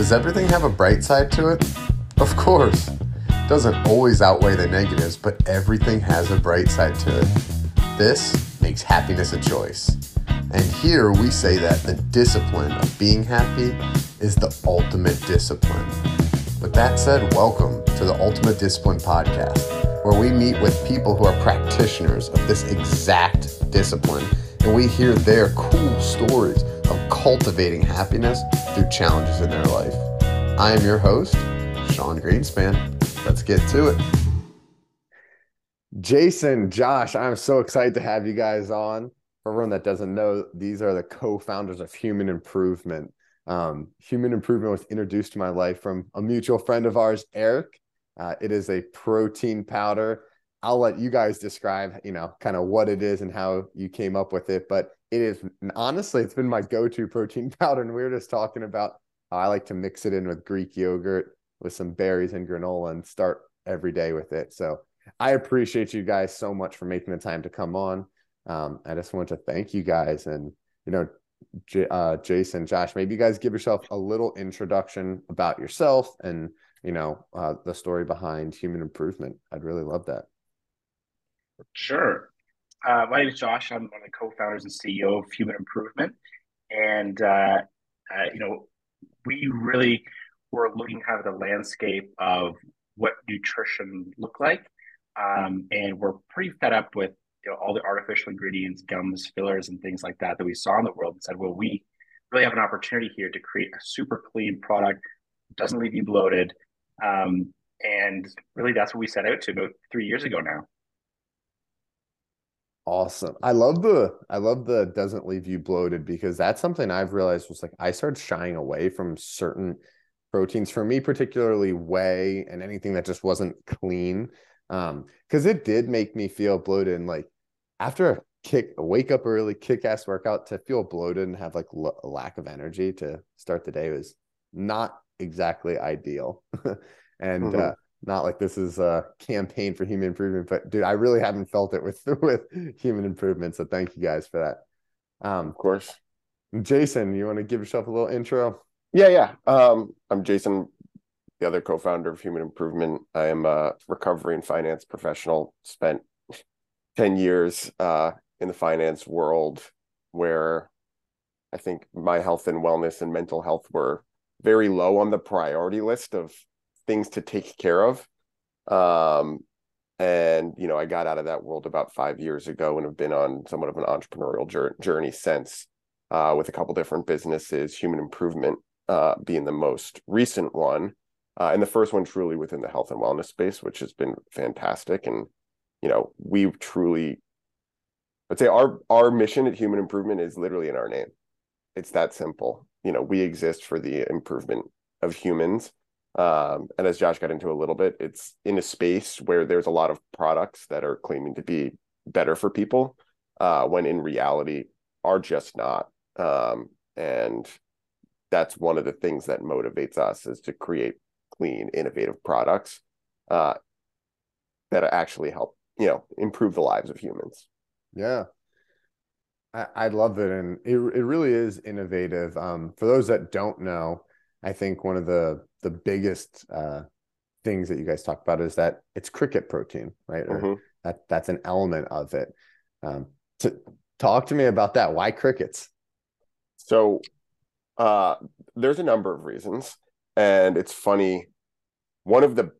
Does everything have a bright side to it? Of course. Doesn't always outweigh the negatives, but everything has a bright side to it. This makes happiness a choice. And here we say that the discipline of being happy is the ultimate discipline. With that said, welcome to the Ultimate Discipline Podcast, where we meet with people who are practitioners of this exact discipline and we hear their cool stories of cultivating happiness through challenges in their life. I am your host, Sean Greenspan. Let's get to it. Jason, Josh, I'm so excited to have you guys on. For everyone that doesn't know, these are the co-founders of Human Improvement. Um, Human Improvement was introduced to my life from a mutual friend of ours, Eric. Uh, it is a protein powder. I'll let you guys describe, you know, kind of what it is and how you came up with it. But it is honestly, it's been my go-to protein powder, and we were just talking about how I like to mix it in with Greek yogurt with some berries and granola and start every day with it. So I appreciate you guys so much for making the time to come on. Um, I just want to thank you guys and you know, J- uh, Jason, Josh, maybe you guys give yourself a little introduction about yourself and you know uh, the story behind human improvement. I'd really love that. Sure. Uh, my name is Josh. I'm one of the co-founders and CEO of Human Improvement, and uh, uh, you know, we really were looking kind of the landscape of what nutrition looked like, um, and we're pretty fed up with you know, all the artificial ingredients, gums, fillers, and things like that that we saw in the world, and said, well, we really have an opportunity here to create a super clean product, doesn't leave you bloated, um, and really that's what we set out to about three years ago now. Awesome. I love the I love the doesn't leave you bloated because that's something I've realized was like I started shying away from certain proteins for me particularly whey and anything that just wasn't clean um because it did make me feel bloated and like after a kick a wake up early kick ass workout to feel bloated and have like l- a lack of energy to start the day was not exactly ideal and mm-hmm. uh not like this is a campaign for human improvement, but dude, I really haven't felt it with with human improvement. So thank you guys for that. Um, of course. Jason, you want to give yourself a little intro? Yeah, yeah. Um, I'm Jason, the other co-founder of Human Improvement. I am a recovery and finance professional. Spent ten years uh, in the finance world, where I think my health and wellness and mental health were very low on the priority list of things to take care of. Um, and you know, I got out of that world about five years ago and have been on somewhat of an entrepreneurial journey since, uh, with a couple different businesses. Human Improvement uh, being the most recent one, uh, and the first one truly within the health and wellness space, which has been fantastic. And you know, we truly, I'd say our our mission at Human Improvement is literally in our name. It's that simple. You know, we exist for the improvement of humans um, and as Josh got into a little bit, it's in a space where there's a lot of products that are claiming to be better for people, uh, when in reality are just not. Um, and that's one of the things that motivates us is to create clean, innovative products uh, that actually help, you know, improve the lives of humans. Yeah. I, I love it. And it, it really is innovative. Um, for those that don't know, I think one of the the biggest uh, things that you guys talk about is that it's cricket protein, right? Mm-hmm. That that's an element of it. Um, to talk to me about that. Why crickets? So, uh, there's a number of reasons, and it's funny. One of the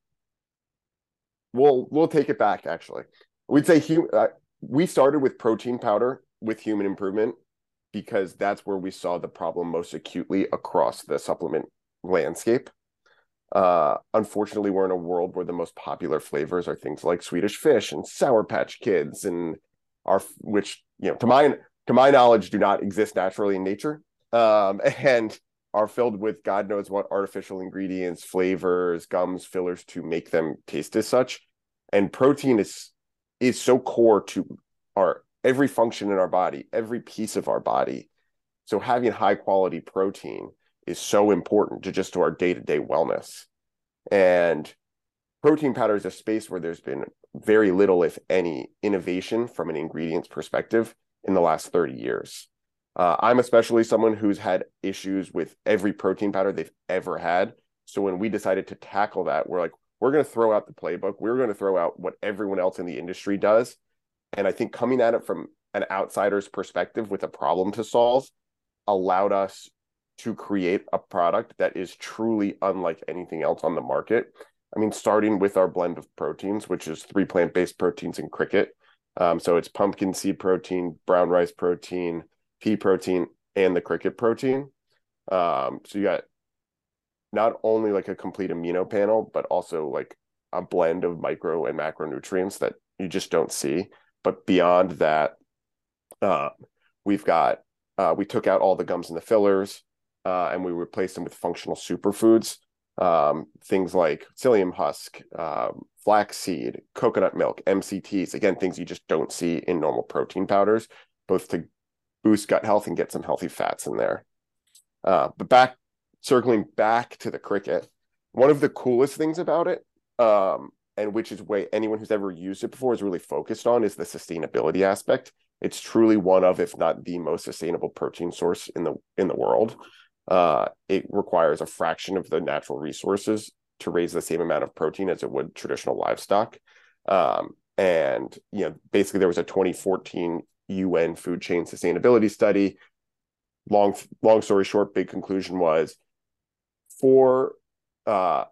we'll we'll take it back. Actually, we'd say hum- uh, we started with protein powder with human improvement because that's where we saw the problem most acutely across the supplement landscape. Uh, unfortunately, we're in a world where the most popular flavors are things like Swedish Fish and Sour Patch Kids, and are which you know to my to my knowledge do not exist naturally in nature, um, and are filled with God knows what artificial ingredients, flavors, gums, fillers to make them taste as such. And protein is is so core to our every function in our body, every piece of our body. So having high quality protein is so important to just to our day-to-day wellness. And protein powder is a space where there's been very little, if any, innovation from an ingredients perspective in the last 30 years. Uh, I'm especially someone who's had issues with every protein powder they've ever had. So when we decided to tackle that, we're like, we're going to throw out the playbook. We're going to throw out what everyone else in the industry does. And I think coming at it from an outsider's perspective with a problem to solve allowed us to create a product that is truly unlike anything else on the market. I mean, starting with our blend of proteins, which is three plant based proteins and cricket. Um, so it's pumpkin seed protein, brown rice protein, pea protein, and the cricket protein. Um, so you got not only like a complete amino panel, but also like a blend of micro and macronutrients that you just don't see. But beyond that, uh, we've got uh, we took out all the gums and the fillers, uh, and we replaced them with functional superfoods. Um, things like psyllium husk, um, flaxseed, coconut milk, MCTs. Again, things you just don't see in normal protein powders, both to boost gut health and get some healthy fats in there. Uh, but back, circling back to the cricket, one of the coolest things about it, um, and which is way anyone who's ever used it before is really focused on, is the sustainability aspect. It's truly one of, if not the most sustainable protein source in the in the world. Uh, it requires a fraction of the natural resources to raise the same amount of protein as it would traditional livestock. Um, and you know, basically, there was a 2014 UN food chain sustainability study. Long long story short, big conclusion was for uh,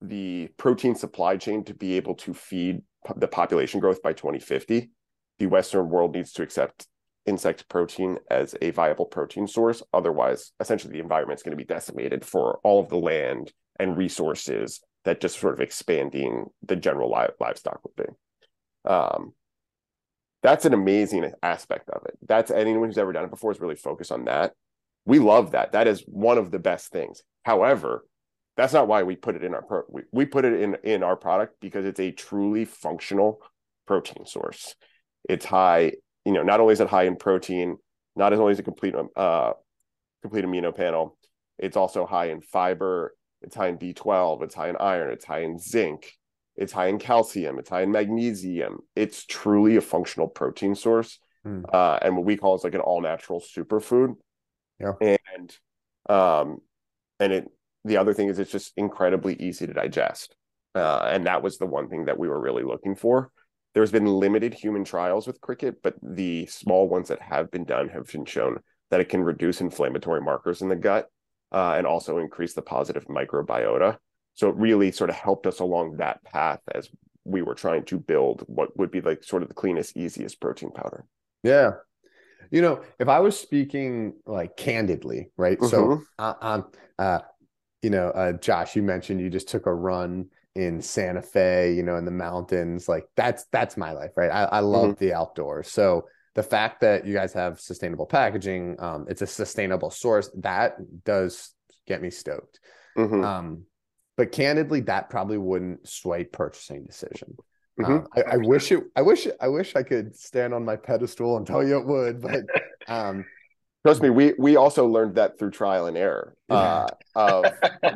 the protein supply chain to be able to feed the population growth by 2050, the Western world needs to accept insect protein as a viable protein source. Otherwise, essentially, the environment is going to be decimated for all of the land and resources that just sort of expanding the general li- livestock would be. Um, that's an amazing aspect of it. That's anyone who's ever done it before is really focused on that. We love that. That is one of the best things. However, that's not why we put it in our pro- we, we put it in in our product because it's a truly functional protein source. It's high, you know, not only is it high in protein, not as only is it complete uh complete amino panel, it's also high in fiber, it's high in B12, it's high in iron, it's high in zinc, it's high in calcium, it's high in magnesium. It's truly a functional protein source. Mm. Uh, and what we call is like an all natural superfood. Yeah. And um and it the other thing is it's just incredibly easy to digest. Uh, and that was the one thing that we were really looking for. There's been limited human trials with cricket, but the small ones that have been done have been shown that it can reduce inflammatory markers in the gut uh, and also increase the positive microbiota. So it really sort of helped us along that path as we were trying to build what would be like sort of the cleanest, easiest protein powder. Yeah. You know, if I was speaking like candidly, right? Mm-hmm. So I'm, uh, you know, uh, Josh, you mentioned you just took a run in Santa Fe, you know, in the mountains. Like that's that's my life, right? I, I love mm-hmm. the outdoors. So the fact that you guys have sustainable packaging, um, it's a sustainable source that does get me stoked. Mm-hmm. Um, but candidly, that probably wouldn't sway purchasing decision. Mm-hmm. Um, I, I, wish it. I wish. I wish I could stand on my pedestal and tell you it would, but um, Trust me, we we also learned that through trial and error. Uh, of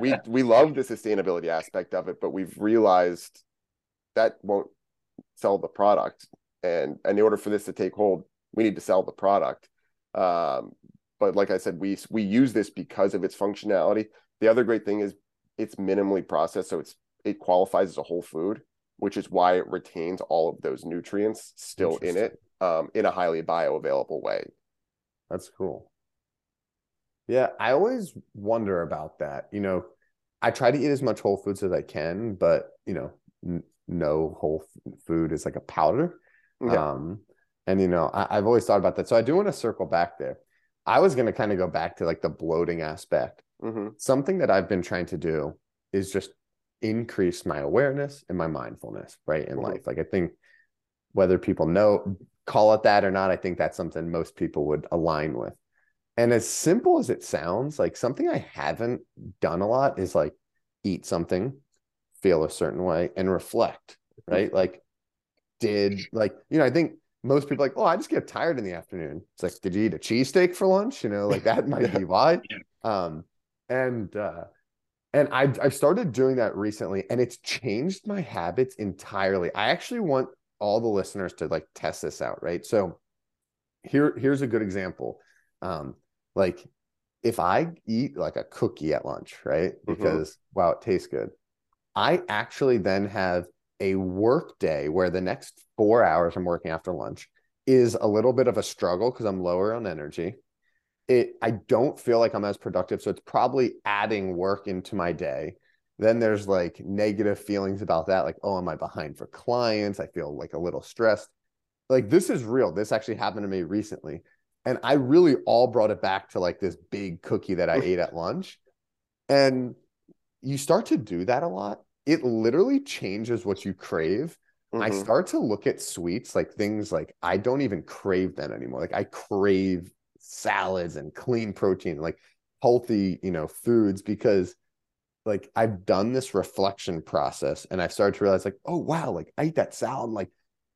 we we love the sustainability aspect of it, but we've realized that won't sell the product, and, and in order for this to take hold, we need to sell the product. Um, but like I said, we we use this because of its functionality. The other great thing is it's minimally processed, so it's it qualifies as a whole food, which is why it retains all of those nutrients still in it um, in a highly bioavailable way. That's cool. Yeah, I always wonder about that. You know, I try to eat as much whole foods as I can, but you know, n- no whole food is like a powder. Yeah. Um, and you know, I, have always thought about that. So I do want to circle back there. I was going to kind of go back to like the bloating aspect. Mm-hmm. Something that I've been trying to do is just increase my awareness and my mindfulness, right, in mm-hmm. life. Like I think whether people know call it that or not, I think that's something most people would align with. And as simple as it sounds, like something I haven't done a lot is like eat something, feel a certain way, and reflect, right? Like, did like, you know, I think most people like, oh, I just get tired in the afternoon. It's like, did you eat a cheesesteak for lunch? You know, like that might be why. Um, and uh and I've I've started doing that recently, and it's changed my habits entirely. I actually want all the listeners to like test this out, right? So here, here's a good example. um, like if I eat like a cookie at lunch, right? Mm-hmm. Because mm-hmm. wow, it tastes good. I actually then have a work day where the next four hours I'm working after lunch is a little bit of a struggle because I'm lower on energy. It I don't feel like I'm as productive. So it's probably adding work into my day. Then there's like negative feelings about that, like, oh, am I behind for clients? I feel like a little stressed. Like this is real. This actually happened to me recently. And I really all brought it back to like this big cookie that I ate at lunch. And you start to do that a lot. It literally changes what you crave. Mm-hmm. I start to look at sweets like things like I don't even crave them anymore. Like I crave salads and clean protein, like healthy, you know, foods because like I've done this reflection process and I started to realize like, oh wow, like I eat that salad, like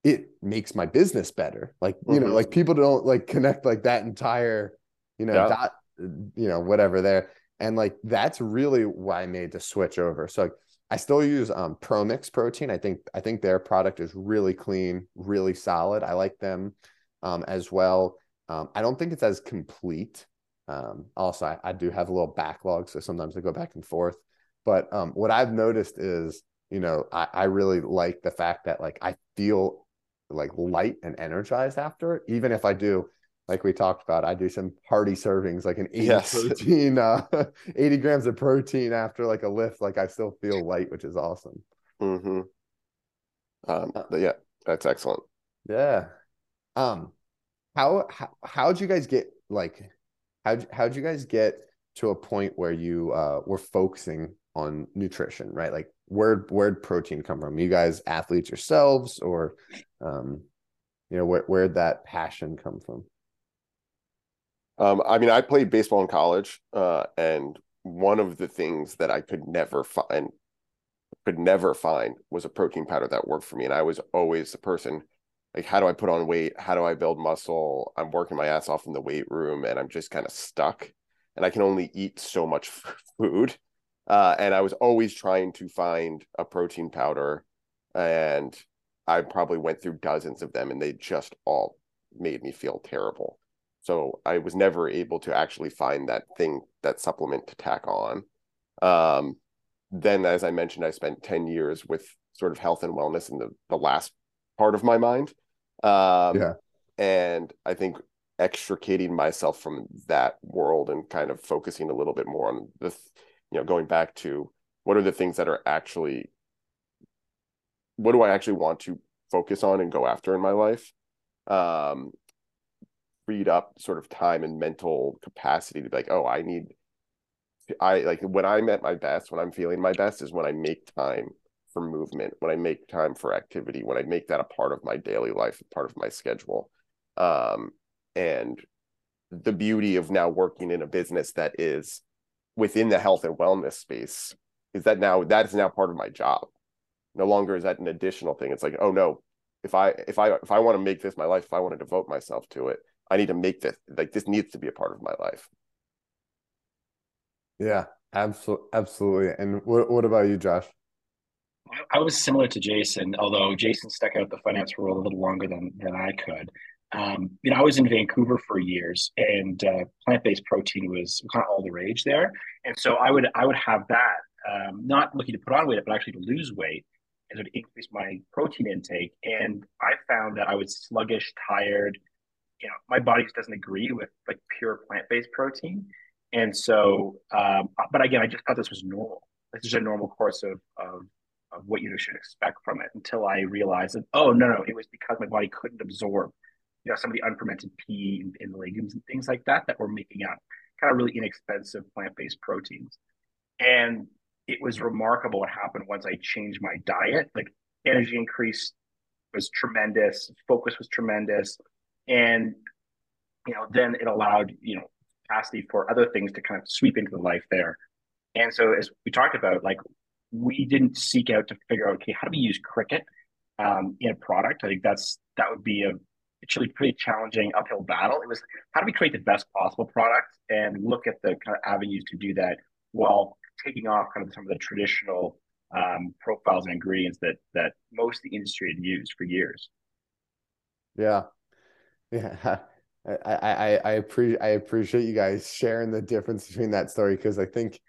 it makes my business better. Like, you mm-hmm. know, like people don't like connect like that entire, you know, yeah. dot, you know, whatever there. And like that's really why I made the switch over. So I still use um ProMix protein. I think I think their product is really clean, really solid. I like them um as well. Um, I don't think it's as complete. Um, also, I, I do have a little backlog, so sometimes I go back and forth. But um, what I've noticed is, you know, I, I really like the fact that like I feel like light and energized after, it, even if I do, like we talked about, I do some hearty servings, like an 80 yes. protein, uh, 80 grams of protein after like a lift, like I still feel light, which is awesome. Mm-hmm. Um, uh, yeah, that's excellent. Yeah. Um, how, how, how'd you guys get like, how'd, how'd you guys get to a point where you, uh, were focusing on nutrition, right? Like where where'd protein come from? You guys athletes yourselves, or um, you know, where where'd that passion come from? Um, I mean, I played baseball in college, uh, and one of the things that I could never find could never find was a protein powder that worked for me. And I was always the person like, how do I put on weight? How do I build muscle? I'm working my ass off in the weight room and I'm just kind of stuck. And I can only eat so much food. Uh, and I was always trying to find a protein powder, and I probably went through dozens of them, and they just all made me feel terrible. So I was never able to actually find that thing, that supplement to tack on. Um, then, as I mentioned, I spent 10 years with sort of health and wellness in the, the last part of my mind. Um, yeah. And I think extricating myself from that world and kind of focusing a little bit more on the you know going back to what are the things that are actually what do i actually want to focus on and go after in my life? Um freed up sort of time and mental capacity to be like oh i need i like when i'm at my best when i'm feeling my best is when i make time for movement when i make time for activity when i make that a part of my daily life part of my schedule. Um and the beauty of now working in a business that is within the health and wellness space is that now that is now part of my job. No longer is that an additional thing. It's like oh no if i if i if i want to make this my life if i want to devote myself to it i need to make this like this needs to be a part of my life. Yeah absolutely absolutely. And what, what about you josh? I was similar to Jason, although Jason stuck out the finance world a little longer than than I could um, you know, I was in Vancouver for years, and uh, plant-based protein was kind of all the rage there. And so I would I would have that, um, not looking to put on weight, but actually to lose weight, and to increase my protein intake. And I found that I was sluggish, tired. You know, my body just doesn't agree with like pure plant-based protein. And so, um, but again, I just thought this was normal. This is a normal course of, of of what you should expect from it. Until I realized that, oh no, no, it was because my body couldn't absorb you know some of the unfermented pea and, and legumes and things like that that were making out kind of really inexpensive plant-based proteins. And it was remarkable what happened once i changed my diet. Like energy increase was tremendous focus was tremendous and you know then it allowed you know capacity for other things to kind of sweep into the life there. And so as we talked about like we didn't seek out to figure out okay how do we use cricket um, in a product? I think that's that would be a actually pretty challenging uphill battle. It was how do we create the best possible product and look at the kind of avenues to do that while taking off kind of some of the traditional um, profiles and ingredients that that most the industry had used for years. Yeah, yeah. I I I appreciate I appreciate you guys sharing the difference between that story because I think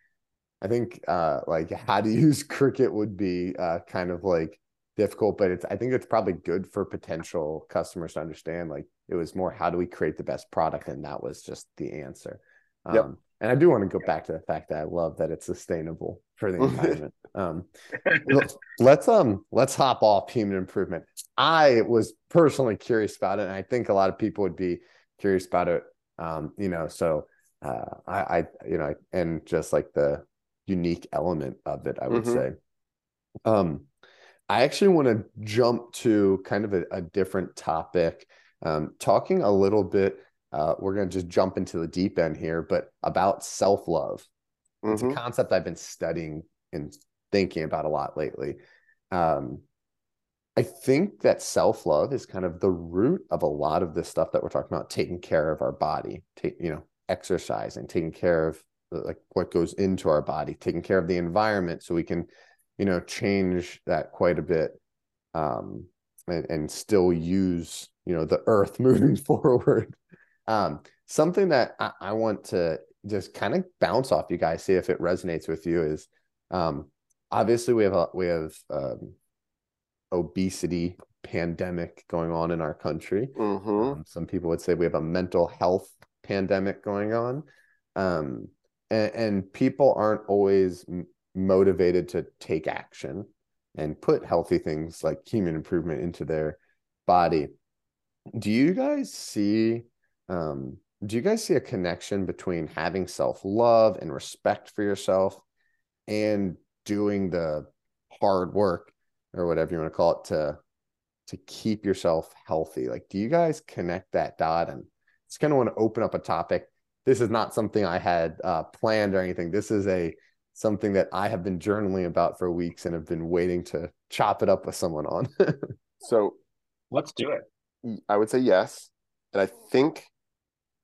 I think uh like how to use cricket would be uh kind of like difficult, but it's I think it's probably good for potential customers to understand. Like it was more how do we create the best product, and that was just the answer. Um, yep. And I do want to go back to the fact that I love that it's sustainable for the environment. um, let's um let's hop off human improvement. I was personally curious about it, and I think a lot of people would be curious about it. Um, you know, so uh, I, I, you know, and just like the unique element of it, I would mm-hmm. say. Um, I actually want to jump to kind of a, a different topic, um, talking a little bit. Uh, we're going to just jump into the deep end here, but about self love. Mm-hmm. It's a mm-hmm. concept I've been studying and thinking about a lot lately. Um, I think that self love is kind of the root of a lot of this stuff that we're talking about, taking care of our body, take, you know, exercising, taking care of like what goes into our body, taking care of the environment so we can, you know, change that quite a bit um, and, and still use, you know, the earth moving forward. Um, something that I, I want to just kind of bounce off you guys, see if it resonates with you is um, obviously we have a, we have um, obesity pandemic going on in our country. Mm-hmm. Um, some people would say we have a mental health pandemic going on. Um, and, and, people aren't always motivated to take action and put healthy things like human improvement into their body. Do you guys see? Um, do you guys see a connection between having self love and respect for yourself and doing the hard work or whatever you want to call it to to keep yourself healthy like do you guys connect that dot and just kind of want to open up a topic this is not something i had uh, planned or anything this is a something that i have been journaling about for weeks and have been waiting to chop it up with someone on so let's do it i would say yes and i think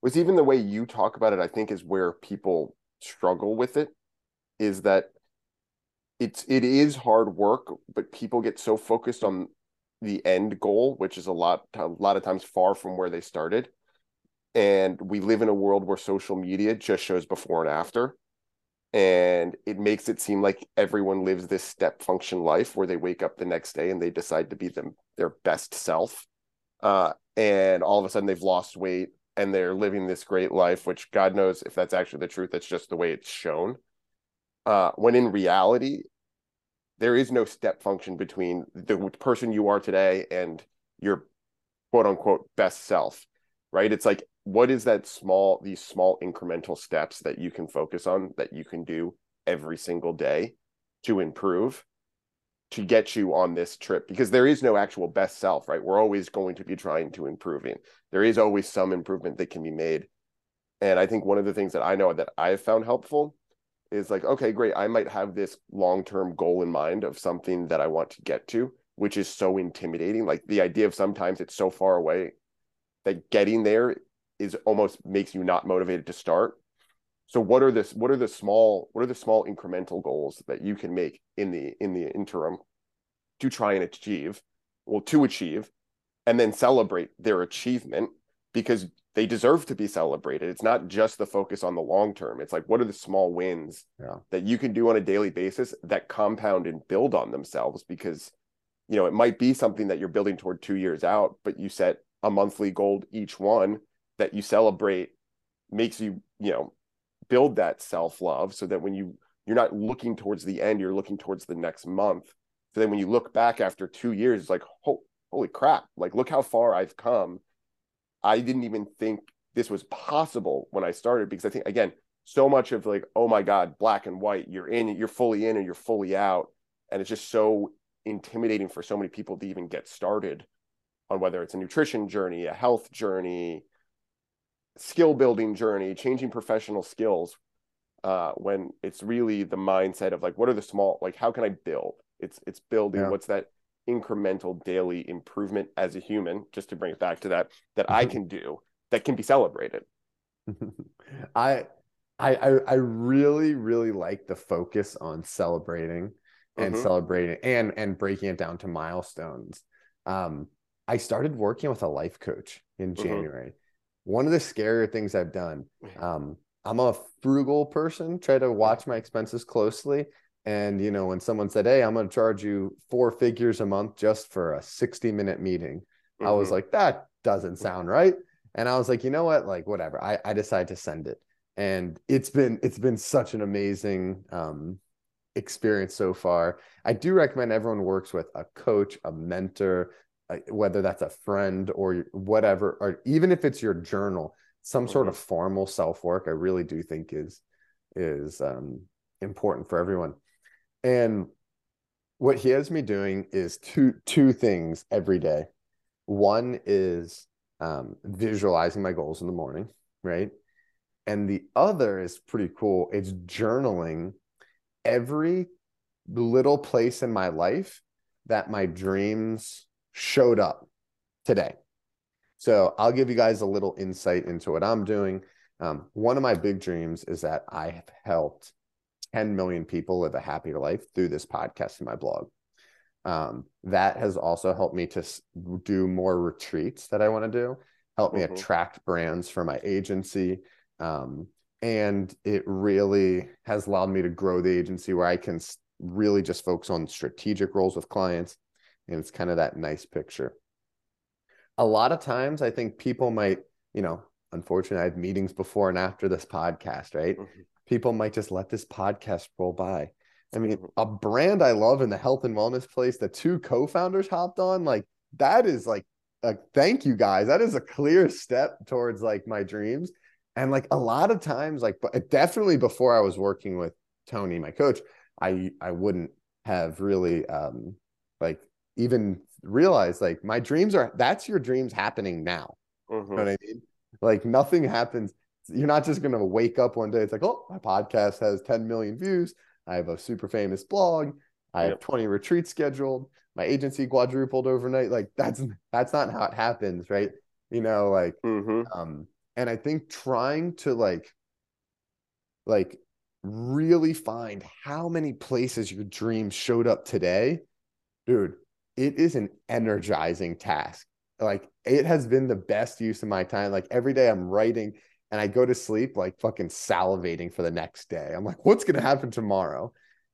was even the way you talk about it i think is where people struggle with it is that it's it is hard work, but people get so focused on the end goal, which is a lot a lot of times far from where they started. And we live in a world where social media just shows before and after. And it makes it seem like everyone lives this step function life where they wake up the next day and they decide to be them their best self. Uh, and all of a sudden they've lost weight and they're living this great life, which God knows if that's actually the truth. That's just the way it's shown. Uh, when in reality, there is no step function between the person you are today and your quote unquote best self, right? It's like, what is that small, these small incremental steps that you can focus on that you can do every single day to improve to get you on this trip? Because there is no actual best self, right? We're always going to be trying to improving. There is always some improvement that can be made. And I think one of the things that I know that I've found helpful is like, okay, great. I might have this long term goal in mind of something that I want to get to, which is so intimidating. Like the idea of sometimes it's so far away that getting there is almost makes you not motivated to start. So what are this what are the small what are the small incremental goals that you can make in the in the interim to try and achieve, well to achieve and then celebrate their achievement because they deserve to be celebrated. It's not just the focus on the long term. It's like what are the small wins yeah. that you can do on a daily basis that compound and build on themselves because you know, it might be something that you're building toward 2 years out, but you set a monthly goal each one that you celebrate makes you, you know, build that self-love so that when you you're not looking towards the end, you're looking towards the next month. So then when you look back after 2 years, it's like, holy crap, like look how far I've come I didn't even think this was possible when I started because I think again, so much of like, oh my God, black and white, you're in, you're fully in and you're fully out. And it's just so intimidating for so many people to even get started on whether it's a nutrition journey, a health journey, skill building journey, changing professional skills. Uh, when it's really the mindset of like, what are the small, like, how can I build? It's it's building. Yeah. What's that incremental daily improvement as a human, just to bring it back to that, that I mm-hmm. can do that can be celebrated. I I I really really like the focus on celebrating and mm-hmm. celebrating and and breaking it down to milestones. Um, I started working with a life coach in mm-hmm. One of the scarier things I've done. Um, I'm a frugal person, try to watch my expenses closely. And, you know, when someone said, Hey, I'm going to charge you four figures a month just for a 60 minute meeting, mm-hmm. I was mm-hmm. like, that doesn't sound right. And I was like, you know what? Like, whatever. I, I decided to send it. And it's been, it's been such an amazing um, experience so far. I do recommend everyone works with a coach, a mentor, whether that's a friend or whatever, or even if it's your journal, some sort of mm-hmm. formal self work. I really do think is is um, important for everyone. And what he has me doing is two two things every day. One is um, visualizing my goals in the morning, right? And the other is pretty cool. It's journaling every little place in my life that my dreams showed up today. So I'll give you guys a little insight into what I'm doing. Um, one of my big dreams is that I have helped 10 million people live a happier life through this podcast and my blog. Um, that has also helped me to do more retreats that I want to do, help mm-hmm. me attract brands for my agency. Um, and it really has allowed me to grow the agency where I can really just focus on strategic roles with clients and it's kind of that nice picture. A lot of times i think people might you know unfortunately i have meetings before and after this podcast right? Mm-hmm. people might just let this podcast roll by. I mean mm-hmm. a brand i love in the health and wellness place the two co-founders hopped on like that is like a thank you guys. That is a clear step towards like my dreams. And like a lot of times like but definitely before i was working with tony my coach i i wouldn't have really um like even realize like my dreams are that's your dreams happening now. Mm-hmm. You know what I mean? Like nothing happens. You're not just gonna wake up one day. It's like, oh, my podcast has 10 million views. I have a super famous blog. I yep. have 20 retreats scheduled. My agency quadrupled overnight. Like that's that's not how it happens, right? You know, like mm-hmm. um, and I think trying to like like really find how many places your dreams showed up today, dude it is an energizing task. Like it has been the best use of my time. Like every day I'm writing and I go to sleep like fucking salivating for the next day. I'm like, what's gonna happen tomorrow?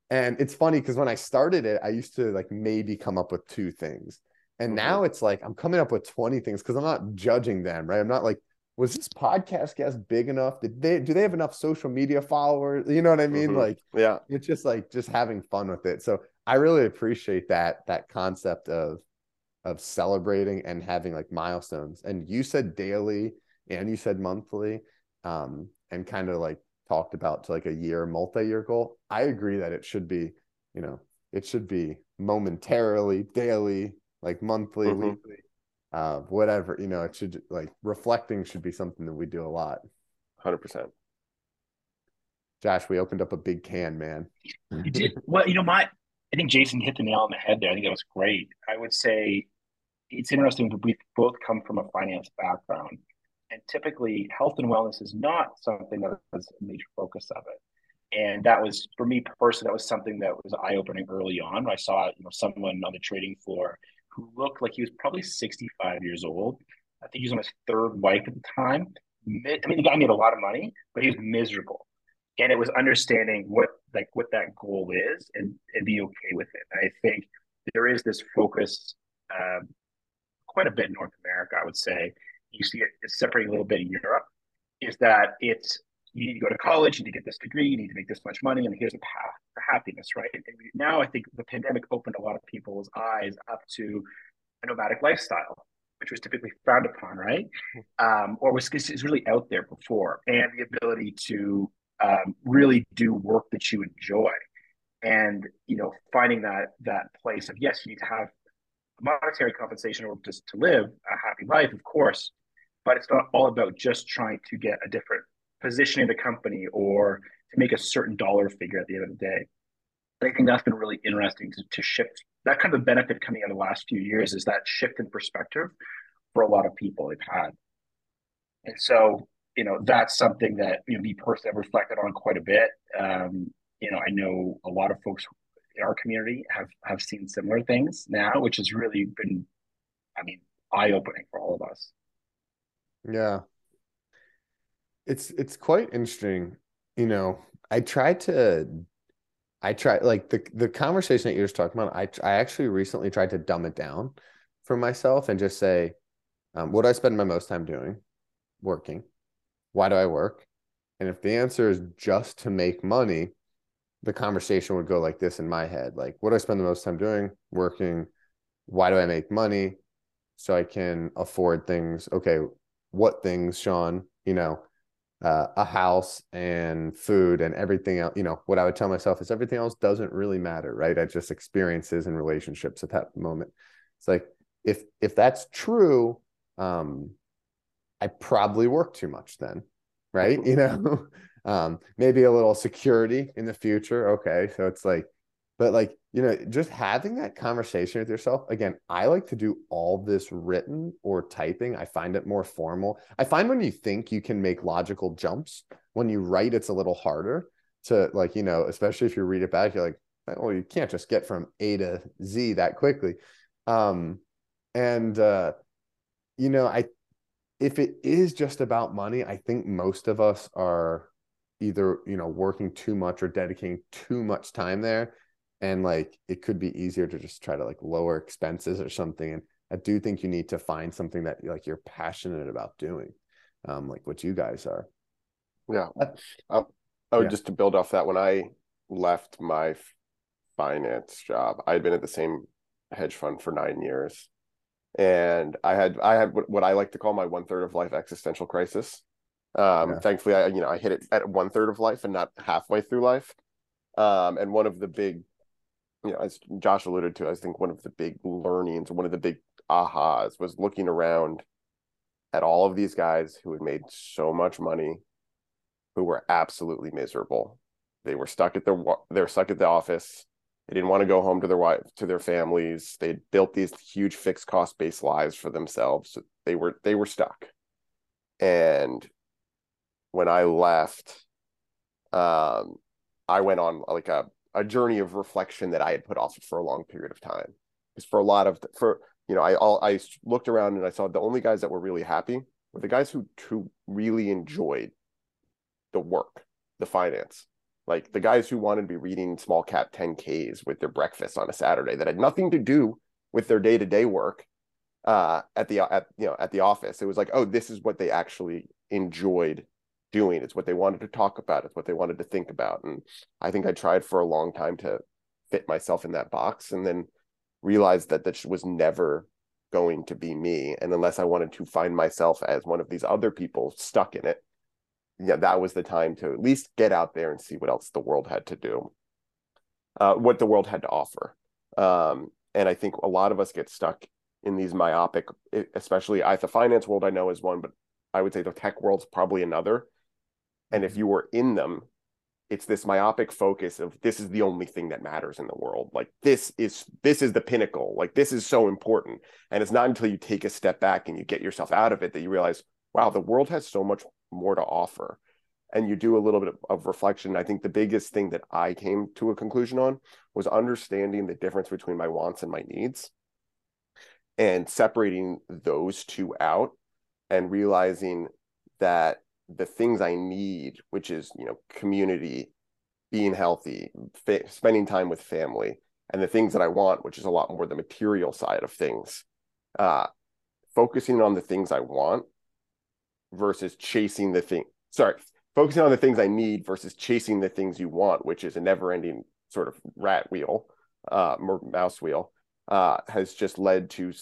And it's funny because when I started it, I used to like maybe come up with two things. And mm-hmm. now it's like I'm coming up with 20 things because I'm not judging them, right? I'm not like, was this podcast guest big enough? Did they do they have enough social media followers? You know what I mean? Mm-hmm. Like, yeah, it's just like just having fun with it. So I really appreciate that that concept of of celebrating and having like milestones. And you said daily and you said monthly, um, and kind of like talked about to like a year multi-year goal. I agree that it should be, you know, it should be momentarily, daily, like monthly, mm-hmm. weekly, uh, whatever. You know, it should like reflecting should be something that we do a lot. Hundred percent. Josh, we opened up a big can, man. You did well. You know, my I think Jason hit the nail on the head there. I think that was great. I would say it's interesting that we both come from a finance background, and typically health and wellness is not something that was a major focus of it. And that was for me personally, that was something that was eye opening early on. I saw you know someone on the trading floor who looked like he was probably 65 years old. I think he was on his third wife at the time. I mean, the guy made a lot of money, but he was miserable and it was understanding what like what that goal is and and be okay with it. I think there is this focus um, quite a bit in North America. I would say you see it separating a little bit in Europe. Is that it's you need to go to college, you need to get this degree, you need to make this much money, and here's a path to happiness, right? And now I think the pandemic opened a lot of people's eyes up to a nomadic lifestyle, which was typically frowned upon, right? Um, or was, was really out there before, and the ability to um, really do work that you enjoy. And you know finding that that place of yes you need to have monetary compensation or just to live a happy life of course but it's not all about just trying to get a different position in the company or to make a certain dollar figure at the end of the day. I think that's been really interesting to, to shift. That kind of benefit coming in the last few years is that shift in perspective for a lot of people they've had. And so you know that's something that you know me personally have reflected on quite a bit. Um, you know, I know a lot of folks in our community have have seen similar things now, which has really been, I mean, eye opening for all of us. Yeah, it's it's quite interesting. You know, I tried to I try like the the conversation that you're just talking about. I I actually recently tried to dumb it down for myself and just say, um, what do I spend my most time doing? Working. Why do I work? And if the answer is just to make money, the conversation would go like this in my head: like, what do I spend the most time doing? Working. Why do I make money? So I can afford things. Okay, what things, Sean? You know, uh, a house and food and everything else you know what i would tell myself is everything else doesn't really matter right i just experiences and relationships at that moment it's like if if that's true um i probably work too much then right? You know um maybe a little security in the future okay so it's like but like you know just having that conversation with yourself again i like to do all this written or typing. I find it more formal. I find when you think you can make logical jumps when you write it's a little harder to like you know especially if you read it back you're like well, you can't just get from a to z that quickly. Um and uh you know i if it is just about money i think most of us are either you know working too much or dedicating too much time there. And like it could be easier to just try to like lower expenses or something. And i do think you need to find something that like you're passionate about doing um like what you guys are. Yeah. Um, oh yeah. just to build off that when i left my finance job i'd been at the same hedge fund for nine years and i had i had what i like to call my one third of life existential crisis um yeah. thankfully i you know i hit it at one third of life and not halfway through life um and one of the big you know, as Josh alluded to, I think one of the big learnings, one of the big ahas was looking around at all of these guys who had made so much money, who were absolutely miserable. They were stuck at their they're stuck at the office. They didn't want to go home to their wife to their families. They built these huge fixed cost based lives for themselves. They were they were stuck. And when I left, um, I went on like a a journey of reflection that I had put off for a long period of time. Because for a lot of for you know, I all I looked around and I saw the only guys that were really happy were the guys who who really enjoyed the work, the finance. Like the guys who wanted to be reading small cap 10Ks with their breakfast on a Saturday that had nothing to do with their day-to-day work uh at the at you know at the office. It was like, oh, this is what they actually enjoyed doing. It's what they wanted to talk about. It's what they wanted to think about. And I think I tried for a long time to fit myself in that box and then realized that that was never going to be me. And unless I wanted to find myself as one of these other people stuck in it, yeah, that was the time to at least get out there and see what else the world had to do, uh, what the world had to offer. Um, and I think a lot of us get stuck in these myopic, especially I, the finance world I know is one, but I would say the tech world's probably another and if you were in them, it's this myopic focus of this is the only thing that matters in the world. Like this is this is the pinnacle. Like this is so important. And it's not until you take a step back and you get yourself out of it that you realize, wow, the world has so much more to offer. And you do a little bit of reflection. I think the biggest thing that I came to a conclusion on was understanding the difference between my wants and my needs and separating those two out and realizing that the things I need, which is you know community, being healthy, fa- spending time with family, and the things that I want, which is a lot more the material side of things. Uh, focusing on the things I want versus chasing the thing. Sorry, focusing on the things I need versus chasing the things you want, which is a never-ending sort of rat wheel, uh, mouse wheel, uh, has just led to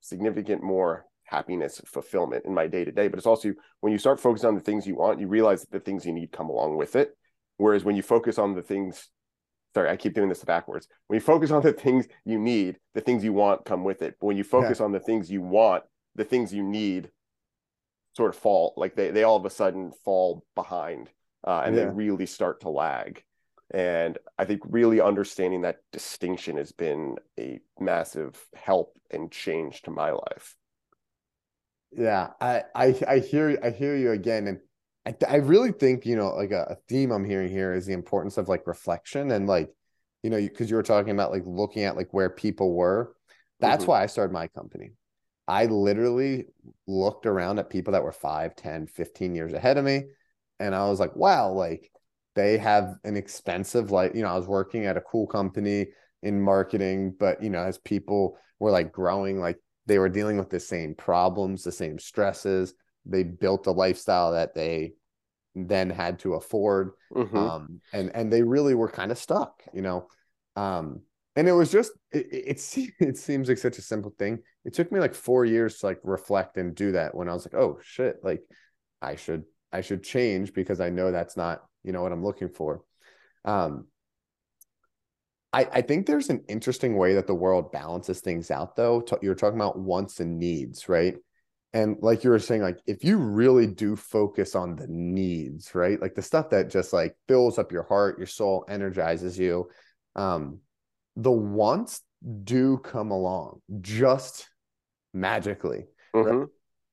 significant more happiness fulfillment in my day to day but it's also when you start focusing on the things you want you realize that the things you need come along with it whereas when you focus on the things sorry i keep doing this backwards when you focus on the things you need the things you want come with it but when you focus yeah. on the things you want the things you need sort of fall like they, they all of a sudden fall behind uh, and yeah. they really start to lag and i think really understanding that distinction has been a massive help and change to my life yeah, I, I I hear I hear you again, and I I really think you know like a, a theme I'm hearing here is the importance of like reflection and like you know because you, you, were talking about like looking at like where people were. That's mm-hmm. why I started my company. I literally looked around at people that were 5, 10, 15 years ahead of me. and I was like, wow, like they have an expensive like you know I was working at a cool company in marketing, but you know as people were like growing, like they were dealing with the same problems, the same stresses. They built a lifestyle that they then had to afford, mm-hmm. um, and and they really were kind of stuck, you know. Um, and it was just it, it, it seems like such a simple thing. It took me like four years to like reflect and do that. When I was like, oh shit, like I should I should change because I know that's not you know what I'm looking for. Um, I, I think there's an interesting way that the world balances things out though. You're talking about wants and needs, right? And like you were saying, like if you really do focus on the needs, right? Like the stuff that just like fills up your heart, your soul, energizes you. Um, the wants do come along just magically. Mm-hmm. Right?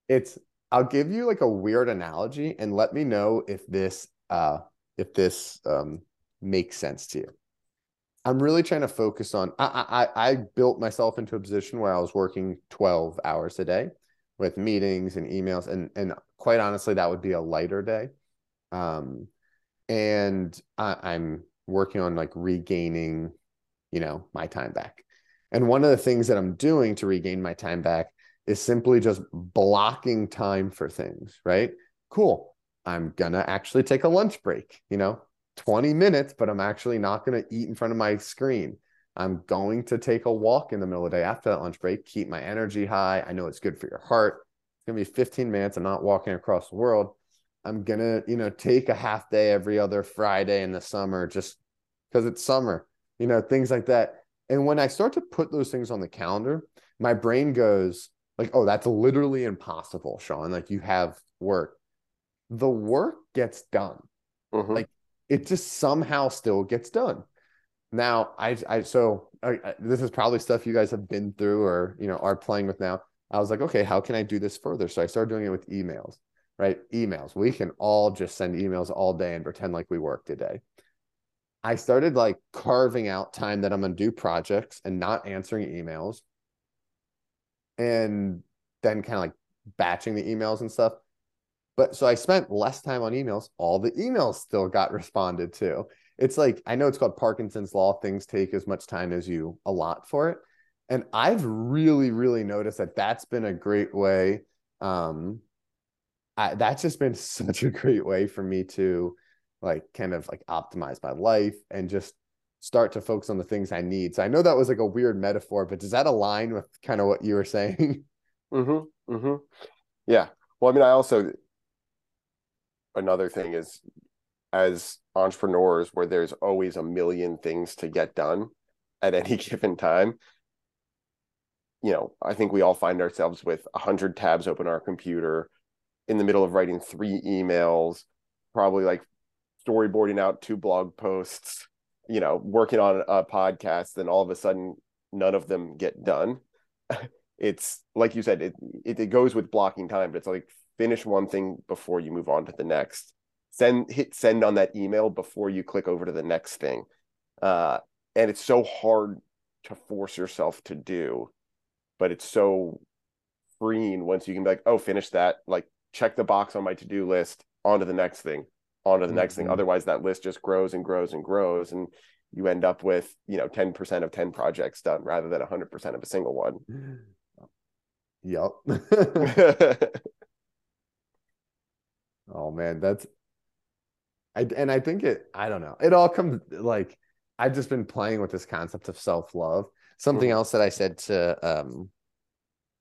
It's I'll give you like a weird analogy and let me know if this uh if this um makes sense to you. I'm really trying to focus on. I, I I built myself into a position where I was working 12 hours a day with meetings and emails, and and quite honestly, that would be a lighter day. Um, and I, I'm working on like regaining, you know, my time back. And one of the things that I'm doing to regain my time back is simply just blocking time for things. Right? Cool. I'm gonna actually take a lunch break. You know, 20 minutes, but I'm actually not going to eat in front of my screen. I'm going to take a walk in the middle of the day after that lunch break, keep my energy high. I know it's good for your heart. It's going to be 15 minutes. I'm not walking across the world. I'm going to, you know, take a half day every other Friday in the summer just because it's summer, you know, things like that. And when I start to put those things on the calendar, my brain goes like, oh, that's literally impossible, Sean. Like you have work. The work gets done. Mm-hmm. Like it just somehow still gets done. Now, I, I so I, I, this is probably stuff you guys have been through or you know are playing with now. I was like, okay, how can I do this further? So I started doing it with emails, right? Emails. We can all just send emails all day and pretend like we work today. I started like carving out time that I'm gonna do projects and not answering emails, and then kind of like batching the emails and stuff. But so I spent less time on emails. All the emails still got responded to. It's like, I know it's called Parkinson's Law. Things take as much time as you allot for it. And I've really, really noticed that that's been a great way. Um, I, that's just been such a great way for me to like kind of like optimize my life and just start to focus on the things I need. So I know that was like a weird metaphor, but does that align with kind of what you were saying? Mm-hmm. Mm-hmm. Yeah. Well, I mean, I also another thing is as entrepreneurs where there's always a million things to get done at any given time you know i think we all find ourselves with 100 tabs open on our computer in the middle of writing three emails probably like storyboarding out two blog posts you know working on a podcast then all of a sudden none of them get done. It's like you said it, it, it goes with blocking time but it's like finish one thing before you move on to the next. Send hit send on that email before you click over to the next thing. Uh, and it's so hard to force yourself to do but it's so freeing once you can be like oh finish that. Like check the box on my to-do list onto the next thing onto the mm-hmm. next thing mm-hmm. otherwise that list just grows and grows and grows and you end up with you know 10% of 10 projects done rather than 100% of a single one yep Oh man, that's I and I think it I don't know. It all comes like I've just been playing with this concept of self-love. Something mm-hmm. else that I said to um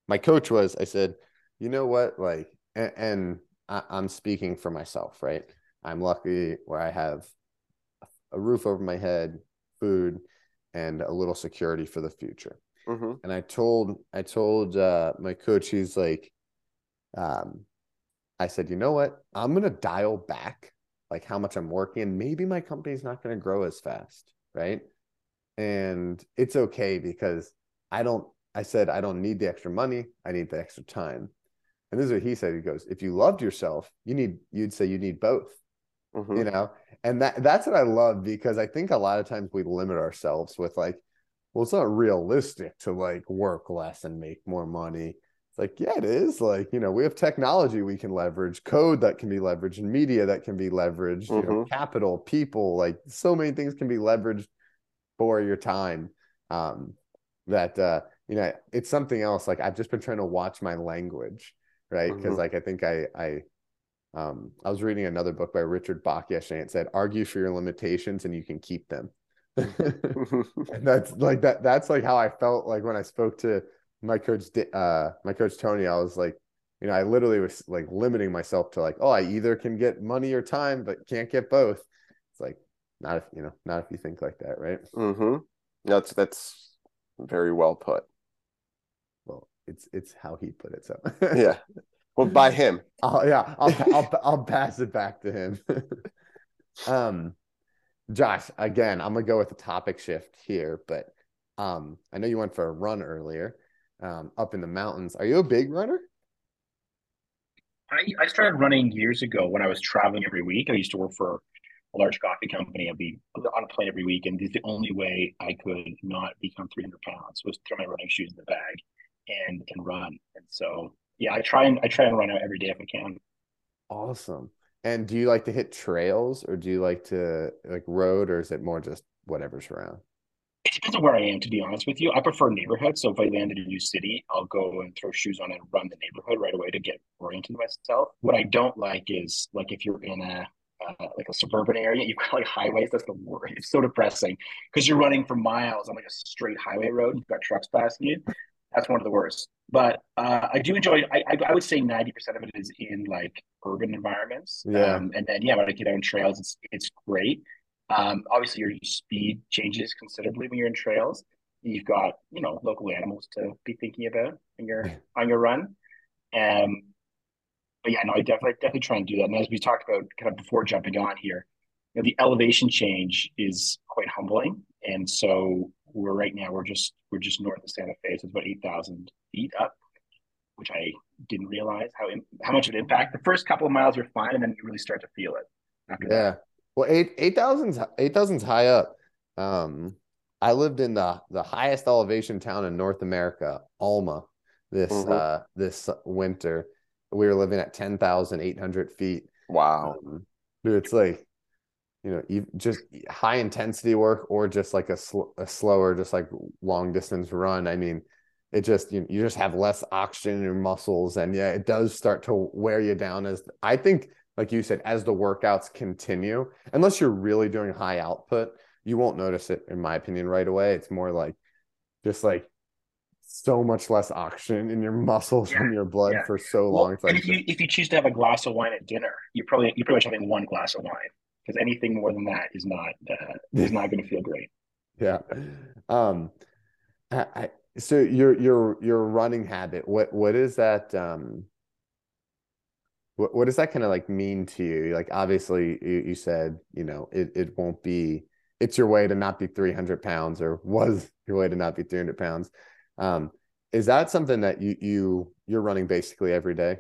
my coach was I said, "You know what? Like and, and I, I'm speaking for myself, right? I'm lucky where I have a roof over my head, food, and a little security for the future. Mm-hmm. And I told I told uh, my coach, he's like, um, I said, you know what? I'm going to dial back like how much I'm working. and Maybe my company's not going to grow as fast. Right. And it's okay because I don't, I said, I don't need the extra money. I need the extra time. And this is what he said. He goes, if you loved yourself, you need, you'd say you need both. Mm-hmm. You know, and that that's what I love because I think a lot of times we limit ourselves with like, well, it's not realistic to like work less and make more money It's like, yeah, it is. Like, you know, we have technology we can leverage, code that can be leveraged, and media that can be leveraged, mm-hmm. you know, mm-hmm. capital, people, like so many things can be leveraged for your time. Um, that uh, you know, it's something else. Like I've just been trying to watch my language, right? Because mm-hmm. like I think I I um I was reading another book by Richard Bach yesterday. It said, argue for your limitations and you can keep them. and that's like that that's like how I felt like when I spoke to my coach uh my coach Tony I was like you know I literally was like limiting myself to like oh I either can get money or time but can't get both. It's like not if you know not if you think like that right? Mm-hmm. That's that's very well put. Well it's it's how he put it so. Yeah well by him I'll, yeah I'll, I'll I'll pass it back to him um Josh again I'm gonna go with a topic shift here but um I know you went for a run earlier um, up in the mountains. Are you a big runner? I, I started running years ago when I was traveling every week. I used to work for a large coffee company. I'd be on a plane every week, and the only way I could not become 300 pounds was throw my running shoes in the bag and and run. And so, yeah, I try and I try and run out every day if I can. Awesome. And do you like to hit trails, or do you like to like road, or is it more just whatever's around? It depends on where I am, to be honest with you. I prefer neighborhoods. So if I land in a new city, I'll go and throw shoes on and run the neighborhood right away to get oriented myself. What I don't like is like if you're in a uh, like a suburban area, you've got like highways. That's the worst. It's so depressing because you're running for miles on like a straight highway road. You've got trucks passing you. That's one of the worst. But uh, I do enjoy. I, I, would say ninety percent of it is in like urban environments. Yeah. Um, and then yeah, when I get on trails, it's it's great. Um, obviously, your speed changes considerably when you're in trails. You've got you know local animals to be thinking about on your on your run. Um, but yeah, no, I definitely definitely try and do that. And as we talked about kind of before jumping on here, you know, the elevation change is quite humbling. And so we're right now we're just we're just north of Santa Fe, so it's about eight thousand feet up, which I didn't realize how how much of an impact. The first couple of miles are fine, and then you really start to feel it. yeah. That. Well, eight eight thousand's eight thousand's high up. Um, I lived in the the highest elevation town in North America, Alma, this mm-hmm. uh this winter. We were living at ten thousand eight hundred feet. Wow, um, dude, it's like you know, you just high intensity work or just like a, sl- a slower, just like long distance run. I mean, it just you, you just have less oxygen in your muscles, and yeah, it does start to wear you down. As I think like you said, as the workouts continue, unless you're really doing high output, you won't notice it, in my opinion, right away. It's more like just like so much less oxygen in your muscles yeah. from your blood yeah. for so well, long. Like, and if you if you choose to have a glass of wine at dinner, you're probably you're pretty much having one glass of wine because anything more than that is not uh, is not going to feel great. Yeah. Um. I, I, so your your your running habit. What what is that? Um what, what does that kind of like mean to you? Like, obviously, you, you said, you know, it, it won't be, it's your way to not be 300 pounds or was your way to not be 300 pounds. Um, is that something that you, you, you're running basically every day?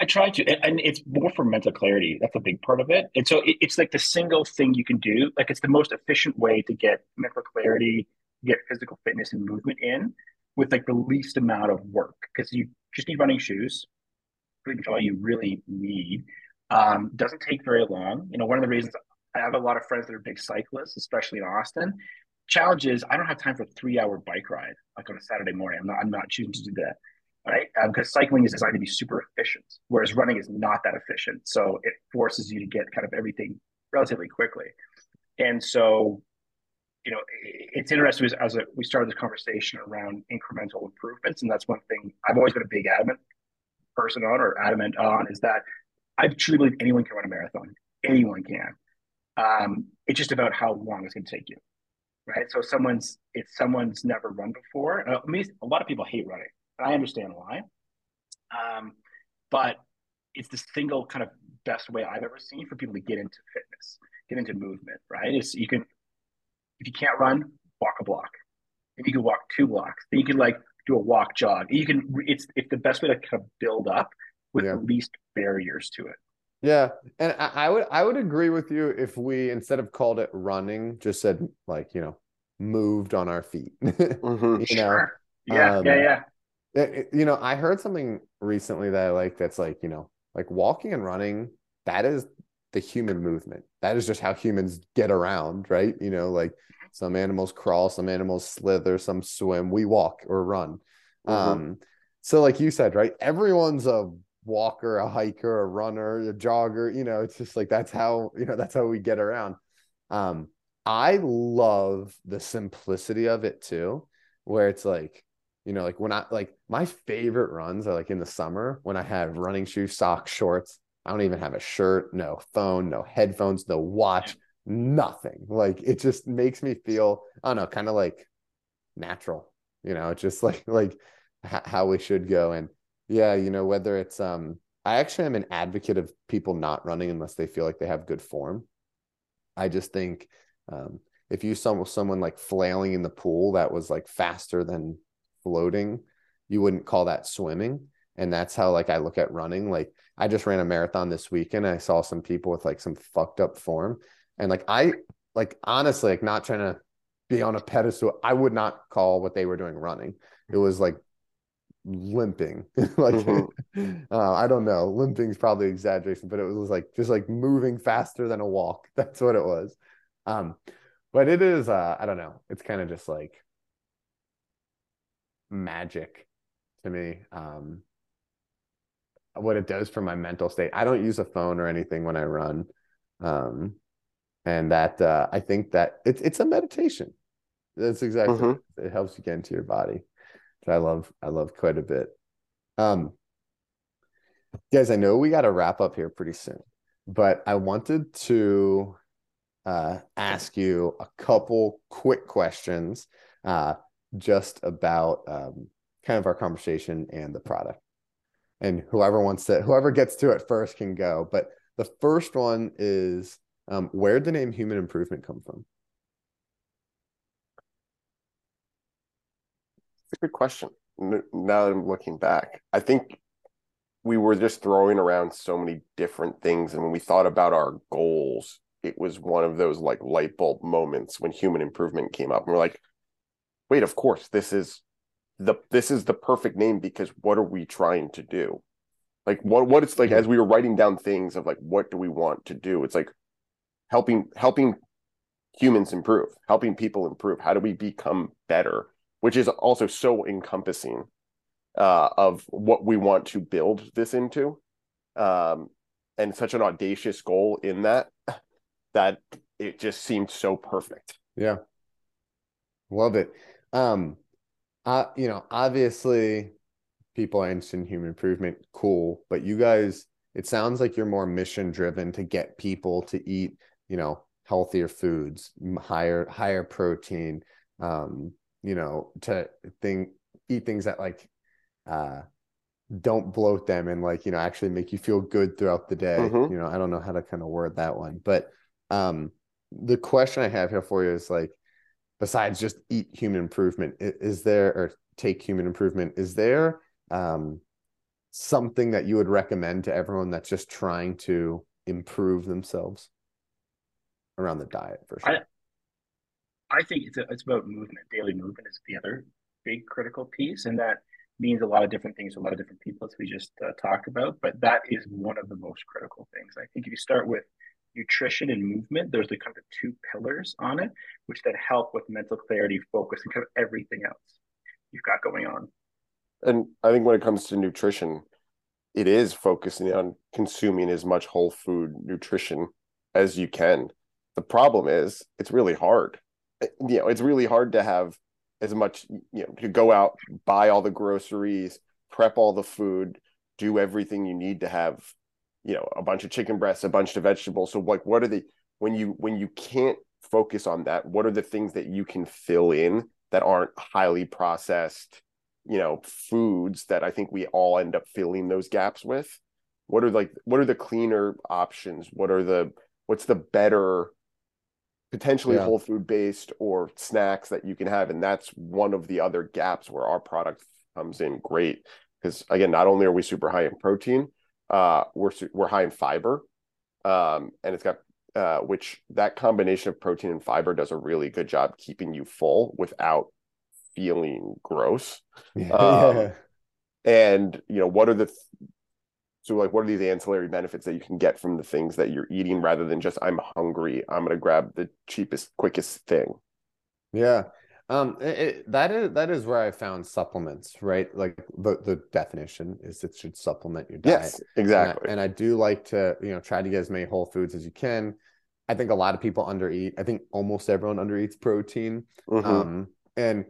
I try to, and it's more for mental clarity. That's a big part of it. And so it's like the single thing you can do. Like it's the most efficient way to get mental clarity, get physical fitness and movement in with like the least amount of work because you just need running shoes pretty much all you really need. Um, doesn't take very long. You know, one of the reasons I have a lot of friends that are big cyclists, especially in Austin. Challenge is I don't have time for a three hour bike ride like on a Saturday morning. I'm not I'm not choosing to do that. Right. Um, because cycling is designed to be super efficient, whereas running is not that efficient. So it forces you to get kind of everything relatively quickly. And so, you know, it's interesting as, as a, we started this conversation around incremental improvements. And that's one thing I've always been a big adamant person on or adamant on is that I truly believe anyone can run a marathon. Anyone can. Um, it's just about how long it's going to take you, right? So someone's if someone's never run before. I mean, a lot of people hate running, and I understand why. Um, but it's the single kind of best way I've ever seen for people to get into fitness, get into movement, right? Is you can if you can't run, walk a block. If you can walk two blocks, then you can like do a walk jog. You can it's it's the best way to kind of build up with yeah. the least barriers to it. Yeah, and I, I, would I would agree with you if we instead of called it running, just said like you know moved on our feet. mm-hmm. you know, sure. yeah, um, yeah, yeah. It, you know, I heard something recently that I like that's like, you know, like walking and running, that is the human movement. That is just how humans get around, right? You know, like some animals crawl, some animals slither, some swim, we walk or run. Mm-hmm. Um, so like you said, right? Everyone's a walker, a hiker, a runner, a jogger, you know, it's just like that's how, you know, that's how we get around. Um, I love the simplicity of it too, where it's like, you know, like when I like my favorite runs are like in the summer when I have running shoes, socks, shorts. I don't even have a shirt, no phone, no headphones, no watch, nothing. Like it just makes me feel, I don't know, kind of like natural, you know, it's just like like how we should go. And yeah, you know, whether it's um I actually am an advocate of people not running unless they feel like they have good form. I just think um, if you saw someone like flailing in the pool that was like faster than floating, you wouldn't call that swimming. And that's how like I look at running. Like I just ran a marathon this weekend. I saw some people with like some fucked up form. And like I like honestly, like not trying to be on a pedestal, I would not call what they were doing running. It was like limping. like mm-hmm. uh, I don't know. Limping is probably exaggeration, but it was like just like moving faster than a walk. That's what it was. Um, but it is uh, I don't know. It's kind of just like magic to me. Um, what it does for my mental state. I don't use a phone or anything when I run. Um, and that uh, I think that it's it's a meditation. That's exactly mm-hmm. it helps you get into your body. Which I love I love quite a bit. Um guys, I know we got to wrap up here pretty soon, but I wanted to uh, ask you a couple quick questions uh, just about um, kind of our conversation and the product. And whoever wants to, whoever gets to it first can go. But the first one is um, where did the name Human Improvement come from? It's a good question. Now that I'm looking back, I think we were just throwing around so many different things. And when we thought about our goals, it was one of those like light bulb moments when human improvement came up. And we're like, wait, of course, this is the this is the perfect name because what are we trying to do? Like what what it's like as we were writing down things of like what do we want to do? It's like helping helping humans improve, helping people improve. How do we become better? Which is also so encompassing uh, of what we want to build this into, um, and such an audacious goal in that that it just seemed so perfect. Yeah, love it. Um, uh, you know, obviously people are interested in human improvement, cool. But you guys, it sounds like you're more mission driven to get people to eat, you know, healthier foods, higher higher protein, um, you know, to think eat things that like uh don't bloat them and like, you know, actually make you feel good throughout the day. Mm-hmm. You know, I don't know how to kind of word that one, but um the question I have here for you is like besides just eat human improvement is there or take human improvement is there um, something that you would recommend to everyone that's just trying to improve themselves around the diet for sure? I, I think it's, a, it's about movement. Daily movement is the other big critical piece and that means a lot of different things to a lot of different people as we just uh, talked about but that is one of the most critical things. I think if you start with nutrition and movement, there's the kind of two pillars on it, which then help with mental clarity, focus, and kind of everything else you've got going on. And I think when it comes to nutrition, it is focusing on consuming as much whole food nutrition as you can. The problem is it's really hard. You know, it's really hard to have as much, you know, to go out, buy all the groceries, prep all the food, do everything you need to have you know a bunch of chicken breasts a bunch of vegetables. So like what are the when you when you can't focus on that what are the things that you can fill in that aren't highly processed you know foods that i think we all end up filling those gaps with? What are like what are the cleaner options? What are the what's the better potentially yeah. whole food based or snacks that you can have? And that's one of the other gaps where our product comes in great. Because again not only are we super high in protein uh, we're we're high in fiber, um, and it's got uh, which that combination of protein and fiber does a really good job keeping you full without feeling gross. Yeah, um, and you know what are the so like what are these ancillary benefits that you can get from the things that you're eating rather than just i'm hungry i'm going to grab the cheapest quickest thing? Yeah um it, that is that is where i found supplements right like the the definition is it should supplement your diet yes exactly and I, and I do like to you know try to get as many whole foods as you can i think a lot of people undereat i think almost everyone undereats protein mm-hmm. um and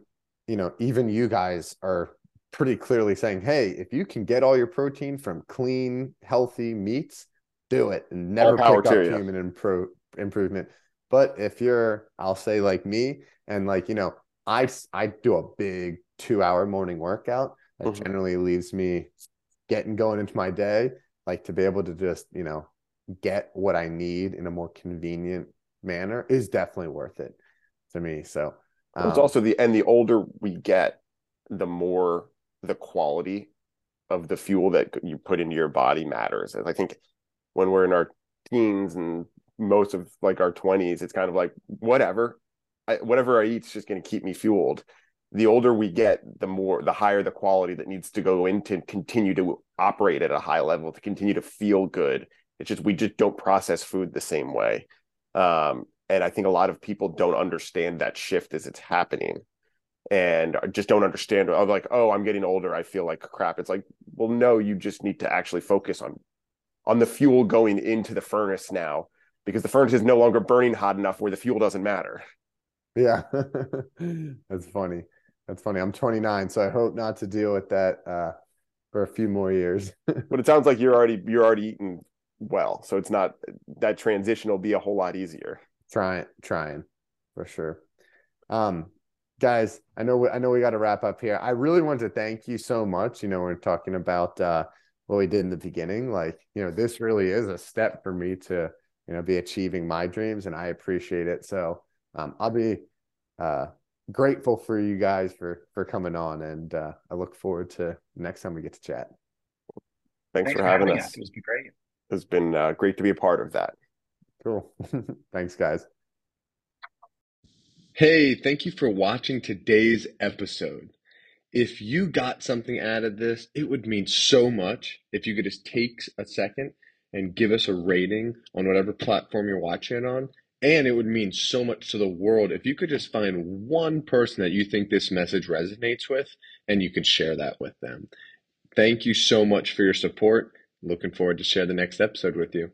you know even you guys are pretty clearly saying, hey, if you can get all your protein from clean, healthy meats, do it and never pick up you. human impro- improvement. But if you're, I'll say like me, and like, you know, I, I do a big two hour morning workout that mm-hmm. generally leaves me getting going into my day, like to be able to just, you know, get what I need in a more convenient manner is definitely worth it to me. So um, it's also the, and the older we get, the more the quality of the fuel that you put into your body matters. And I think when we're in our teens and most of like our 20s, it's kind of like whatever, I, whatever I eat is just going to keep me fueled. The older we get, the more, the higher the quality that needs to go into continue to operate at a high level, to continue to feel good. It's just, we just don't process food the same way. Um, and I think a lot of people don't understand that shift as it's happening and just don't understand I'm like oh i'm getting older i feel like crap it's like well no you just need to actually focus on on the fuel going into the furnace now because the furnace is no longer burning hot enough where the fuel doesn't matter yeah. That's funny. That's funny. I'm 29 so i hope not to deal with that uh for a few more years. But it sounds like you're already you're already eating well so it's not that transition will be a whole lot easier. Trying trying for sure. Um guys i know i know we got to wrap up here. I really want to thank you so much. You know we're talking about uh what we did in the beginning. Like you know this really is a step for me to you know be achieving my dreams and i appreciate it. So um, i'll be uh grateful for you guys for for coming on and uh i look forward to next time we get to chat thanks, thanks for, having, having us. us it's been great it's been uh, great to be a part of that cool thanks guys Hey, thank you for watching today's episode. If you got something out of this, it would mean so much if you could just take a second and give us a rating on whatever platform you're watching it on. And it would mean so much to the world if you could just find one person that you think this message resonates with and you can share that with them. Thank you so much for your support. Looking forward to share the next episode with you.